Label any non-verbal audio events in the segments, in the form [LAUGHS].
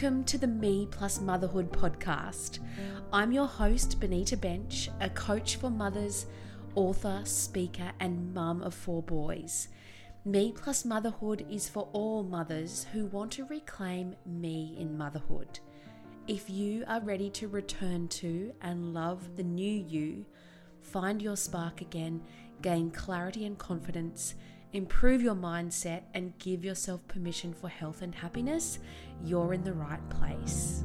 Welcome to the Me Plus Motherhood podcast. I'm your host, Benita Bench, a coach for mothers, author, speaker, and mum of four boys. Me Plus Motherhood is for all mothers who want to reclaim me in motherhood. If you are ready to return to and love the new you, find your spark again, gain clarity and confidence, improve your mindset, and give yourself permission for health and happiness, you're in the right place.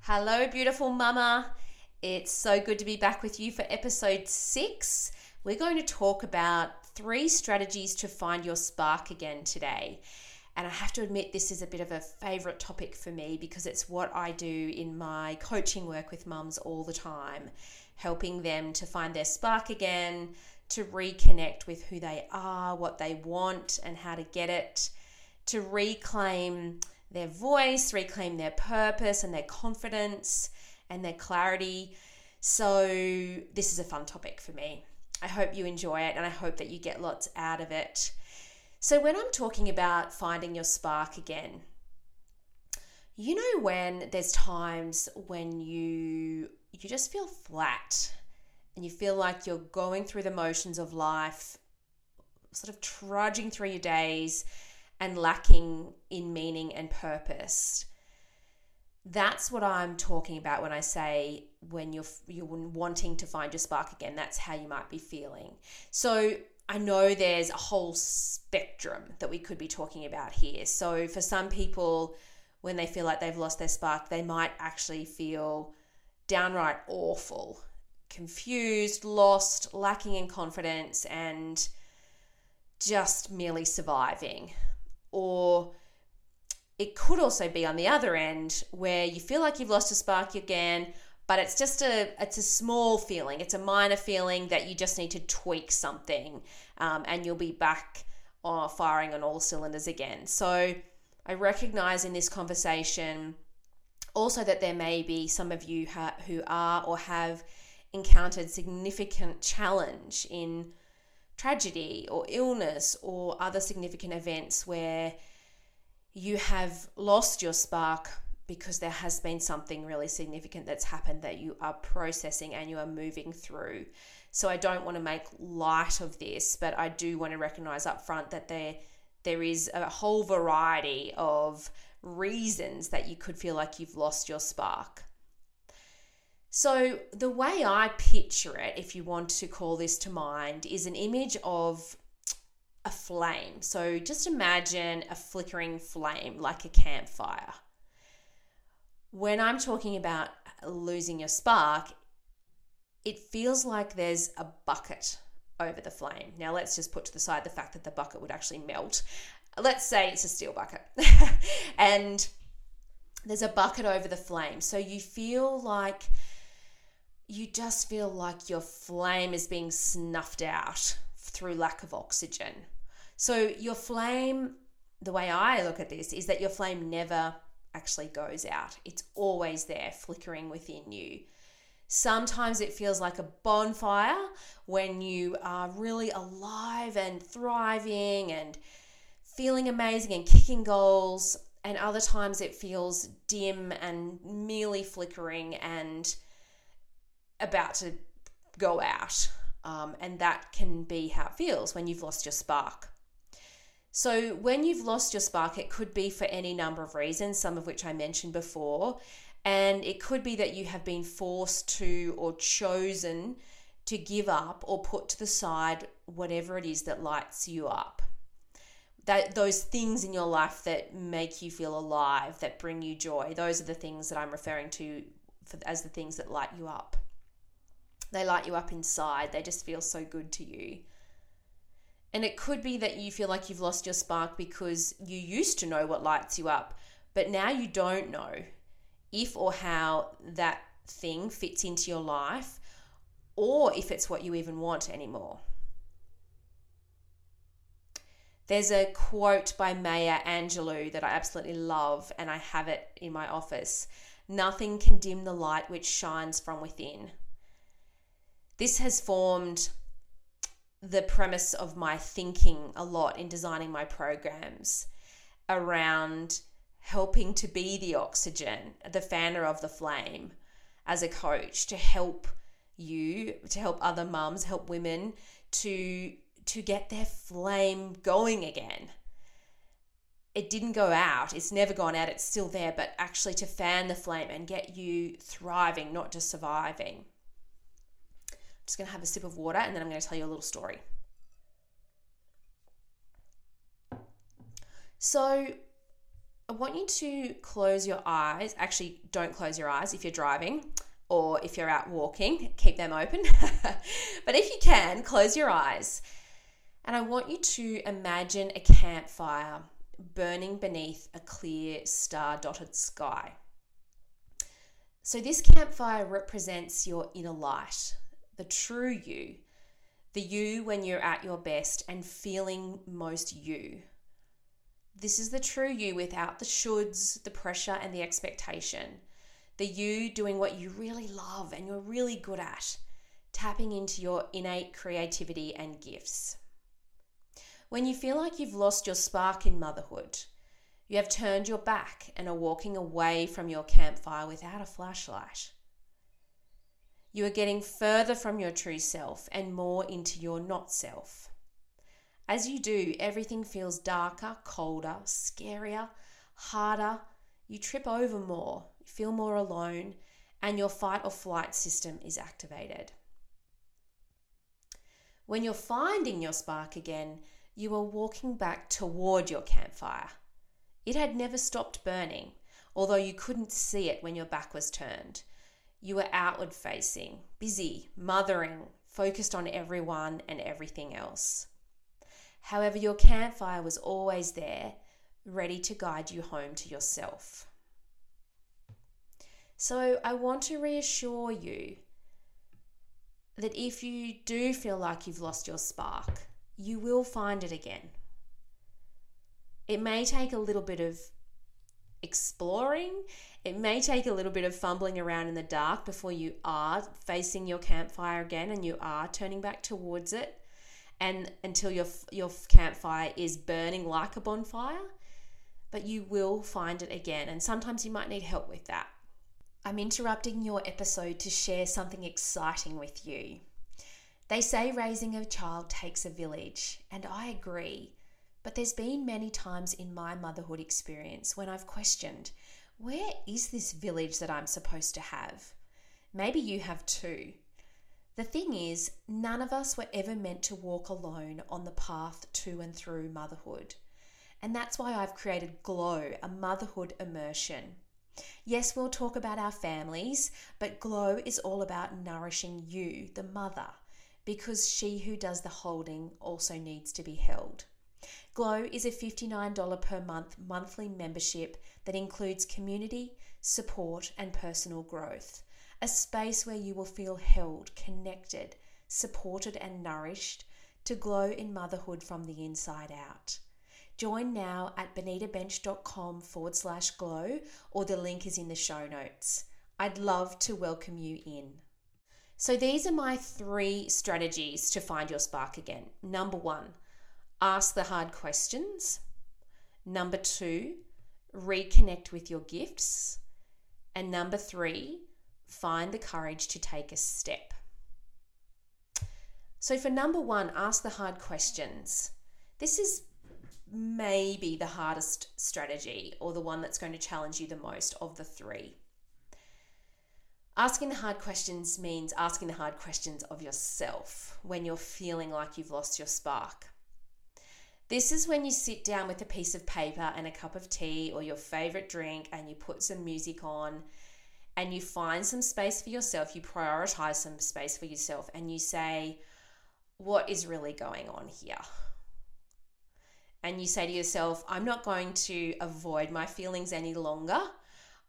Hello, beautiful mama. It's so good to be back with you for episode six. We're going to talk about three strategies to find your spark again today. And I have to admit, this is a bit of a favorite topic for me because it's what I do in my coaching work with mums all the time, helping them to find their spark again, to reconnect with who they are, what they want, and how to get it, to reclaim their voice, reclaim their purpose and their confidence and their clarity. So, this is a fun topic for me. I hope you enjoy it and I hope that you get lots out of it. So, when I'm talking about finding your spark again, you know when there's times when you you just feel flat and you feel like you're going through the motions of life, sort of trudging through your days and lacking in meaning and purpose. That's what I'm talking about when I say when you're you're wanting to find your spark again. That's how you might be feeling. So I know there's a whole spectrum that we could be talking about here. So, for some people, when they feel like they've lost their spark, they might actually feel downright awful, confused, lost, lacking in confidence, and just merely surviving. Or it could also be on the other end where you feel like you've lost a spark again, but it's just a it's a small feeling. It's a minor feeling that you just need to tweak something um, and you'll be back uh, firing on all cylinders again. So i recognize in this conversation also that there may be some of you ha- who are or have encountered significant challenge in tragedy or illness or other significant events where you have lost your spark because there has been something really significant that's happened that you are processing and you are moving through. So I don't want to make light of this, but I do want to recognize up front that there there is a whole variety of reasons that you could feel like you've lost your spark. So, the way I picture it, if you want to call this to mind, is an image of a flame. So, just imagine a flickering flame like a campfire when I'm talking about losing your spark, it feels like there's a bucket over the flame. Now, let's just put to the side the fact that the bucket would actually melt. Let's say it's a steel bucket [LAUGHS] and there's a bucket over the flame. So you feel like you just feel like your flame is being snuffed out through lack of oxygen. So your flame, the way I look at this, is that your flame never actually goes out. It's always there, flickering within you. Sometimes it feels like a bonfire when you are really alive and thriving and feeling amazing and kicking goals. And other times it feels dim and merely flickering and about to go out. Um, and that can be how it feels when you've lost your spark. So, when you've lost your spark, it could be for any number of reasons, some of which I mentioned before. And it could be that you have been forced to or chosen to give up or put to the side whatever it is that lights you up. That those things in your life that make you feel alive, that bring you joy, those are the things that I'm referring to for, as the things that light you up. They light you up inside. They just feel so good to you. And it could be that you feel like you've lost your spark because you used to know what lights you up, but now you don't know if or how that thing fits into your life or if it's what you even want anymore. There's a quote by Maya Angelou that I absolutely love, and I have it in my office. Nothing can dim the light which shines from within. This has formed the premise of my thinking a lot in designing my programs around helping to be the oxygen, the fanner of the flame as a coach to help you, to help other mums, help women to to get their flame going again. It didn't go out, it's never gone out, it's still there, but actually to fan the flame and get you thriving, not just surviving. I'm just going to have a sip of water and then I'm going to tell you a little story. So, I want you to close your eyes. Actually, don't close your eyes if you're driving or if you're out walking, keep them open. [LAUGHS] but if you can, close your eyes. And I want you to imagine a campfire burning beneath a clear star dotted sky. So, this campfire represents your inner light, the true you, the you when you're at your best and feeling most you. This is the true you without the shoulds, the pressure, and the expectation. The you doing what you really love and you're really good at, tapping into your innate creativity and gifts. When you feel like you've lost your spark in motherhood, you have turned your back and are walking away from your campfire without a flashlight. You are getting further from your true self and more into your not self. As you do, everything feels darker, colder, scarier, harder. You trip over more, you feel more alone, and your fight or flight system is activated. When you're finding your spark again, you were walking back toward your campfire. It had never stopped burning, although you couldn't see it when your back was turned. You were outward facing, busy, mothering, focused on everyone and everything else. However, your campfire was always there, ready to guide you home to yourself. So, I want to reassure you that if you do feel like you've lost your spark, you will find it again. It may take a little bit of exploring, it may take a little bit of fumbling around in the dark before you are facing your campfire again and you are turning back towards it. And until your your campfire is burning like a bonfire but you will find it again. And sometimes you might need help with that. I'm interrupting your episode to share something exciting with you they say raising a child takes a village and i agree but there's been many times in my motherhood experience when i've questioned where is this village that i'm supposed to have maybe you have too the thing is, none of us were ever meant to walk alone on the path to and through motherhood. And that's why I've created Glow, a motherhood immersion. Yes, we'll talk about our families, but Glow is all about nourishing you, the mother, because she who does the holding also needs to be held. Glow is a $59 per month monthly membership that includes community, support, and personal growth a space where you will feel held, connected, supported, and nourished to glow in motherhood from the inside out. Join now at benitabench.com forward slash glow, or the link is in the show notes. I'd love to welcome you in. So, these are my three strategies to find your spark again. Number one, ask the hard questions. Number two, reconnect with your gifts. And number three, find the courage to take a step. So, for number one, ask the hard questions. This is maybe the hardest strategy or the one that's going to challenge you the most of the three. Asking the hard questions means asking the hard questions of yourself when you're feeling like you've lost your spark. This is when you sit down with a piece of paper and a cup of tea or your favorite drink and you put some music on and you find some space for yourself, you prioritize some space for yourself, and you say, What is really going on here? And you say to yourself, I'm not going to avoid my feelings any longer.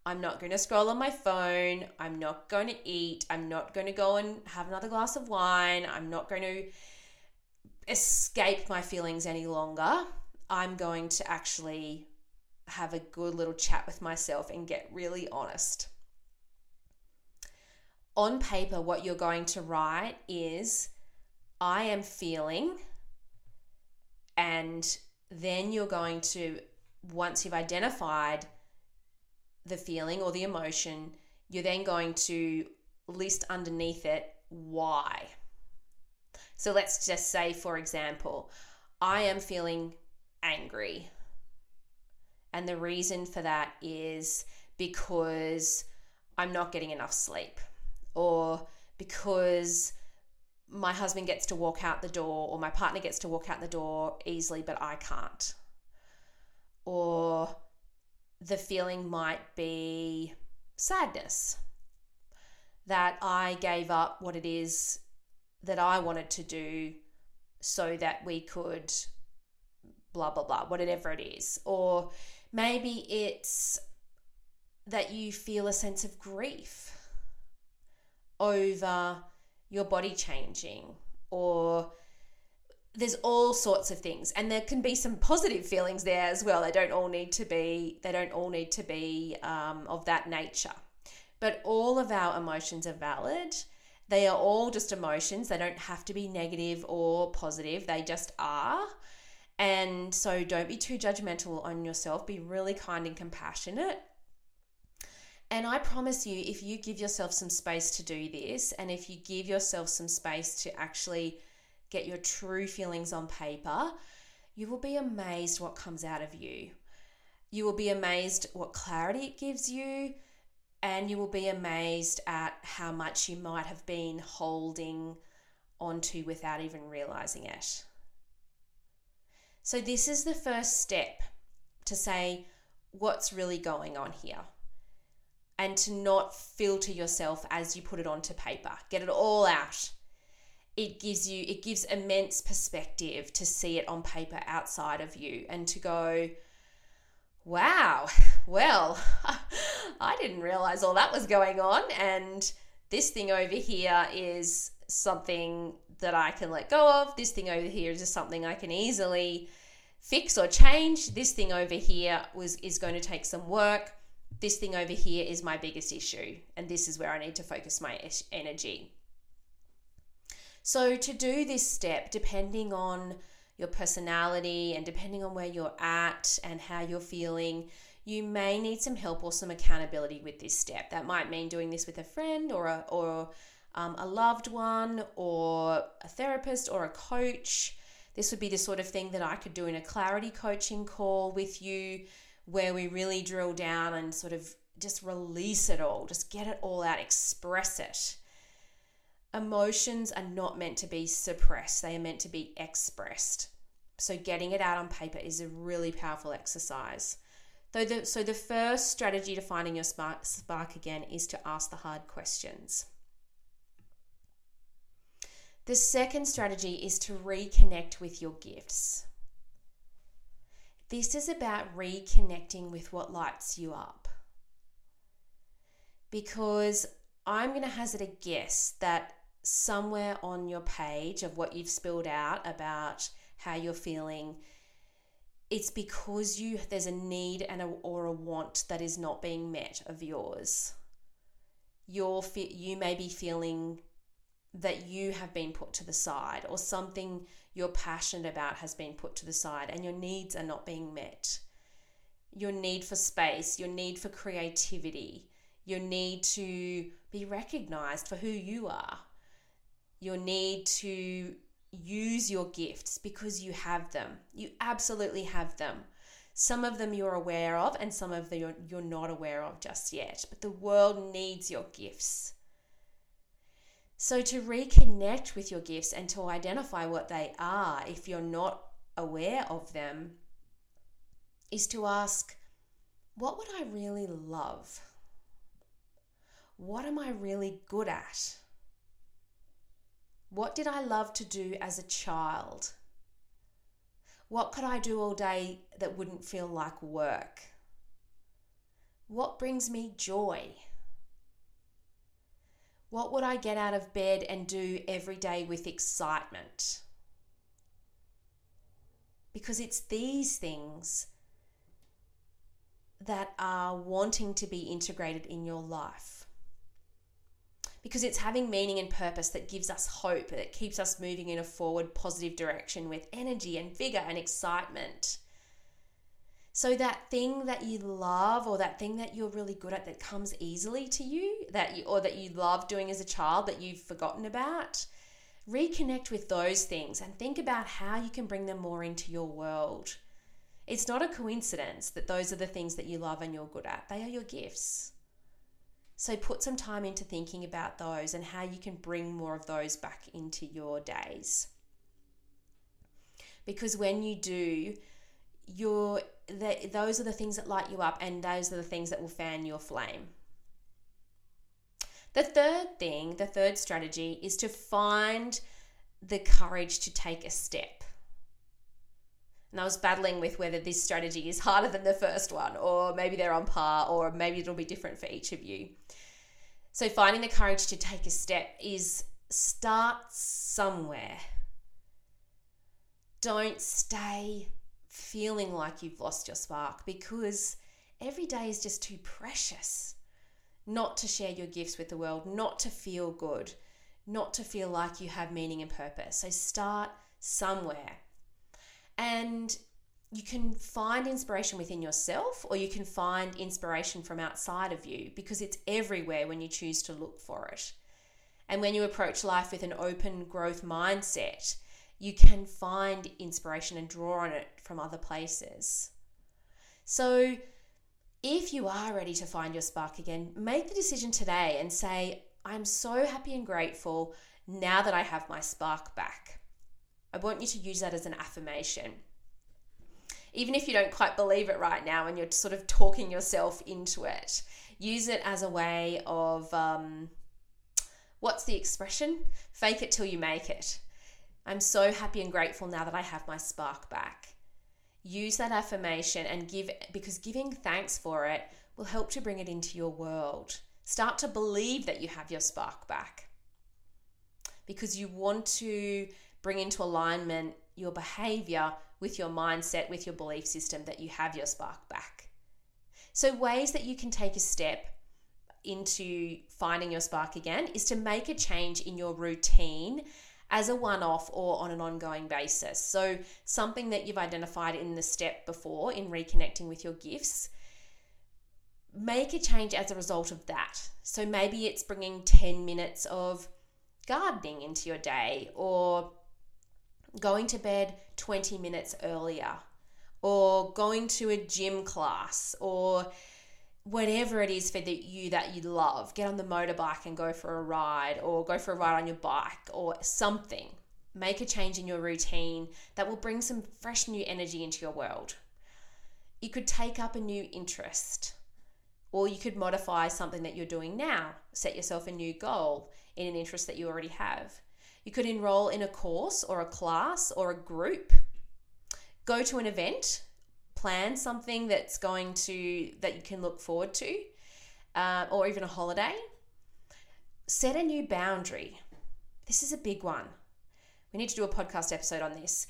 I'm not going to scroll on my phone. I'm not going to eat. I'm not going to go and have another glass of wine. I'm not going to escape my feelings any longer. I'm going to actually have a good little chat with myself and get really honest on paper, what you're going to write is I am feeling, and then you're going to, once you've identified the feeling or the emotion, you're then going to list underneath it why. So let's just say, for example, I am feeling angry. And the reason for that is because I'm not getting enough sleep, or because my husband gets to walk out the door, or my partner gets to walk out the door easily, but I can't. Or the feeling might be sadness. That I gave up what it is that I wanted to do so that we could blah blah blah whatever it is. Or maybe it's that you feel a sense of grief over your body changing or there's all sorts of things and there can be some positive feelings there as well. They don't all need to be they don't all need to be um, of that nature. But all of our emotions are valid. They are all just emotions. They don't have to be negative or positive. They just are. And so don't be too judgmental on yourself. Be really kind and compassionate. And I promise you, if you give yourself some space to do this, and if you give yourself some space to actually get your true feelings on paper, you will be amazed what comes out of you. You will be amazed what clarity it gives you, and you will be amazed at how much you might have been holding onto without even realizing it. So, this is the first step to say what's really going on here and to not filter yourself as you put it onto paper. Get it all out. It gives you it gives immense perspective to see it on paper outside of you and to go wow, [LAUGHS] well, [LAUGHS] I didn't realize all that was going on and this thing over here is something that I can let go of. This thing over here is just something I can easily fix or change. This thing over here was is going to take some work. This thing over here is my biggest issue, and this is where I need to focus my energy. So, to do this step, depending on your personality and depending on where you're at and how you're feeling, you may need some help or some accountability with this step. That might mean doing this with a friend or a, or um, a loved one or a therapist or a coach. This would be the sort of thing that I could do in a clarity coaching call with you where we really drill down and sort of just release it all, just get it all out, express it. Emotions are not meant to be suppressed, they are meant to be expressed. So, getting it out on paper is a really powerful exercise. Though the, so, the first strategy to finding your spark, spark again is to ask the hard questions. The second strategy is to reconnect with your gifts. This is about reconnecting with what lights you up. Because I'm going to hazard a guess that somewhere on your page of what you've spilled out about how you're feeling, it's because you there's a need and a, or a want that is not being met of yours. You're you may be feeling that you have been put to the side or something you're passionate about has been put to the side and your needs are not being met. Your need for space, your need for creativity, your need to be recognized for who you are, your need to use your gifts because you have them. You absolutely have them. Some of them you're aware of, and some of them you're, you're not aware of just yet. But the world needs your gifts. So, to reconnect with your gifts and to identify what they are, if you're not aware of them, is to ask, what would I really love? What am I really good at? What did I love to do as a child? What could I do all day that wouldn't feel like work? What brings me joy? What would I get out of bed and do every day with excitement? Because it's these things that are wanting to be integrated in your life. Because it's having meaning and purpose that gives us hope, that keeps us moving in a forward, positive direction with energy and vigor and excitement. So, that thing that you love or that thing that you're really good at that comes easily to you, that you, or that you love doing as a child that you've forgotten about, reconnect with those things and think about how you can bring them more into your world. It's not a coincidence that those are the things that you love and you're good at, they are your gifts. So put some time into thinking about those and how you can bring more of those back into your days. Because when you do, you're those are the things that light you up and those are the things that will fan your flame. The third thing, the third strategy is to find the courage to take a step. And I was battling with whether this strategy is harder than the first one, or maybe they're on par, or maybe it'll be different for each of you. So, finding the courage to take a step is start somewhere. Don't stay feeling like you've lost your spark because every day is just too precious not to share your gifts with the world, not to feel good, not to feel like you have meaning and purpose. So, start somewhere. And you can find inspiration within yourself or you can find inspiration from outside of you because it's everywhere when you choose to look for it. And when you approach life with an open growth mindset, you can find inspiration and draw on it from other places. So, if you are ready to find your spark again, make the decision today and say, I'm so happy and grateful now that I have my spark back. I want you to use that as an affirmation even if you don't quite believe it right now and you're sort of talking yourself into it, use it as a way of um, what's the expression? Fake it till you make it. I'm so happy and grateful now that I have my spark back. Use that affirmation and give, because giving thanks for it will help to bring it into your world. Start to believe that you have your spark back because you want to bring into alignment your behavior with your mindset, with your belief system that you have your spark back. So, ways that you can take a step into finding your spark again is to make a change in your routine as a one off or on an ongoing basis. So, something that you've identified in the step before in reconnecting with your gifts, make a change as a result of that. So, maybe it's bringing 10 minutes of gardening into your day or going to bed 20 minutes earlier or going to a gym class or whatever it is for the, you that you love. Get on the motorbike and go for a ride or go for a ride on your bike or something. Make a change in your routine that will bring some fresh new energy into your world. You could take up a new interest or you could modify something that you're doing now. Set yourself a new goal in an interest that you already have. You could enroll in a course or a class or a group. Go to an event, plan something that's going to that you can look forward to, uh, or even a holiday. Set a new boundary. This is a big one. We need to do a podcast episode on this.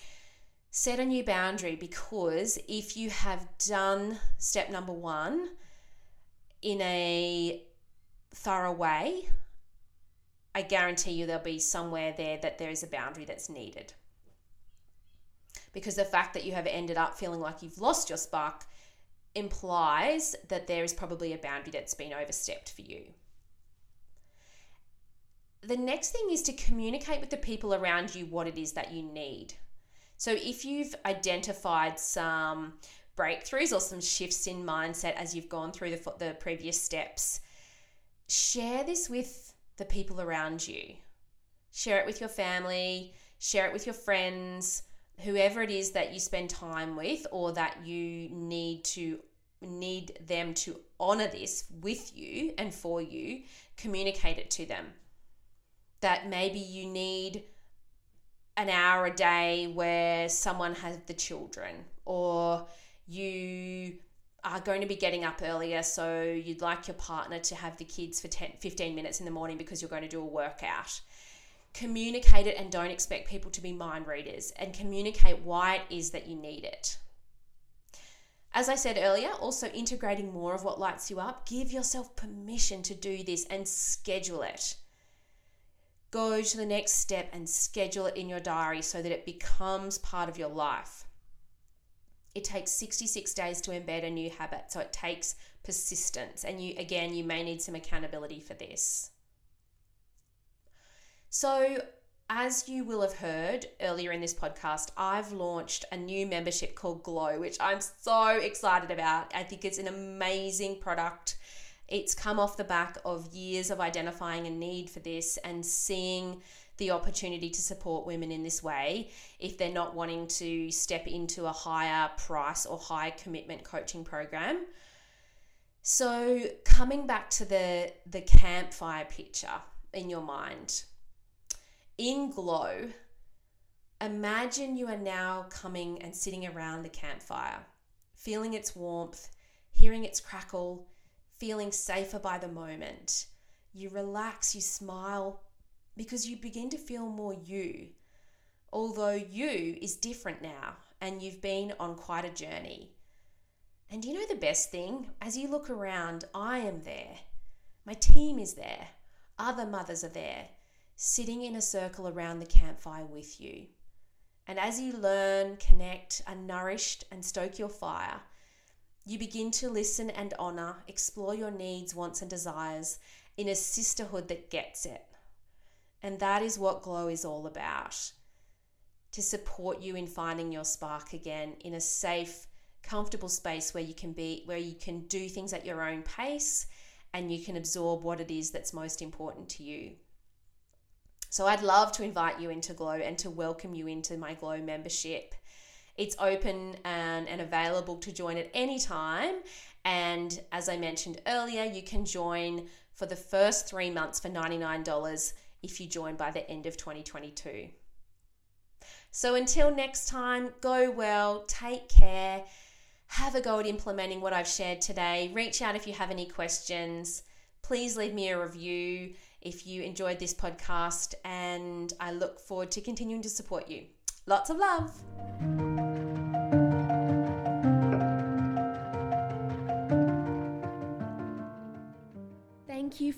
Set a new boundary because if you have done step number one in a thorough way, I guarantee you there'll be somewhere there that there is a boundary that's needed. Because the fact that you have ended up feeling like you've lost your spark implies that there is probably a boundary that's been overstepped for you. The next thing is to communicate with the people around you what it is that you need. So if you've identified some breakthroughs or some shifts in mindset as you've gone through the, the previous steps, share this with the people around you. Share it with your family, share it with your friends, whoever it is that you spend time with or that you need to need them to honor this with you and for you, communicate it to them. That maybe you need an hour a day where someone has the children or you are going to be getting up earlier, so you'd like your partner to have the kids for 10, 15 minutes in the morning because you're going to do a workout. Communicate it and don't expect people to be mind readers and communicate why it is that you need it. As I said earlier, also integrating more of what lights you up, give yourself permission to do this and schedule it. go to the next step and schedule it in your diary so that it becomes part of your life. It takes 66 days to embed a new habit, so it takes persistence. And you, again, you may need some accountability for this. So, as you will have heard earlier in this podcast, I've launched a new membership called Glow, which I'm so excited about. I think it's an amazing product. It's come off the back of years of identifying a need for this and seeing the opportunity to support women in this way if they're not wanting to step into a higher price or higher commitment coaching program. So, coming back to the the campfire picture in your mind, in glow, imagine you are now coming and sitting around the campfire, feeling its warmth, hearing its crackle, feeling safer by the moment. You relax, you smile because you begin to feel more you. Although you is different now and you've been on quite a journey. And you know the best thing? As you look around, I am there. My team is there. Other mothers are there sitting in a circle around the campfire with you. And as you learn, connect, are nourished, and stoke your fire, you begin to listen and honor, explore your needs, wants, and desires in a sisterhood that gets it. And that is what Glow is all about to support you in finding your spark again in a safe, comfortable space where you can be, where you can do things at your own pace and you can absorb what it is that's most important to you. So I'd love to invite you into Glow and to welcome you into my Glow membership. It's open and, and available to join at any time. And as I mentioned earlier, you can join for the first three months for $99 if you join by the end of 2022. So until next time, go well, take care, have a go at implementing what I've shared today. Reach out if you have any questions. Please leave me a review if you enjoyed this podcast, and I look forward to continuing to support you. Lots of love.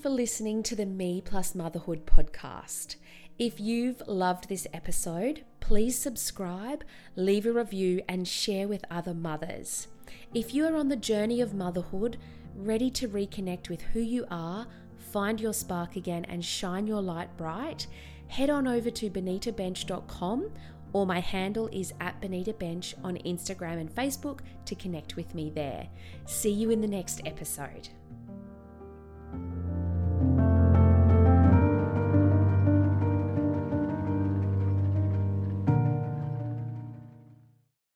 For listening to the Me Plus Motherhood podcast. If you've loved this episode, please subscribe, leave a review, and share with other mothers. If you are on the journey of motherhood, ready to reconnect with who you are, find your spark again, and shine your light bright, head on over to benitabench.com or my handle is at benitabench on Instagram and Facebook to connect with me there. See you in the next episode.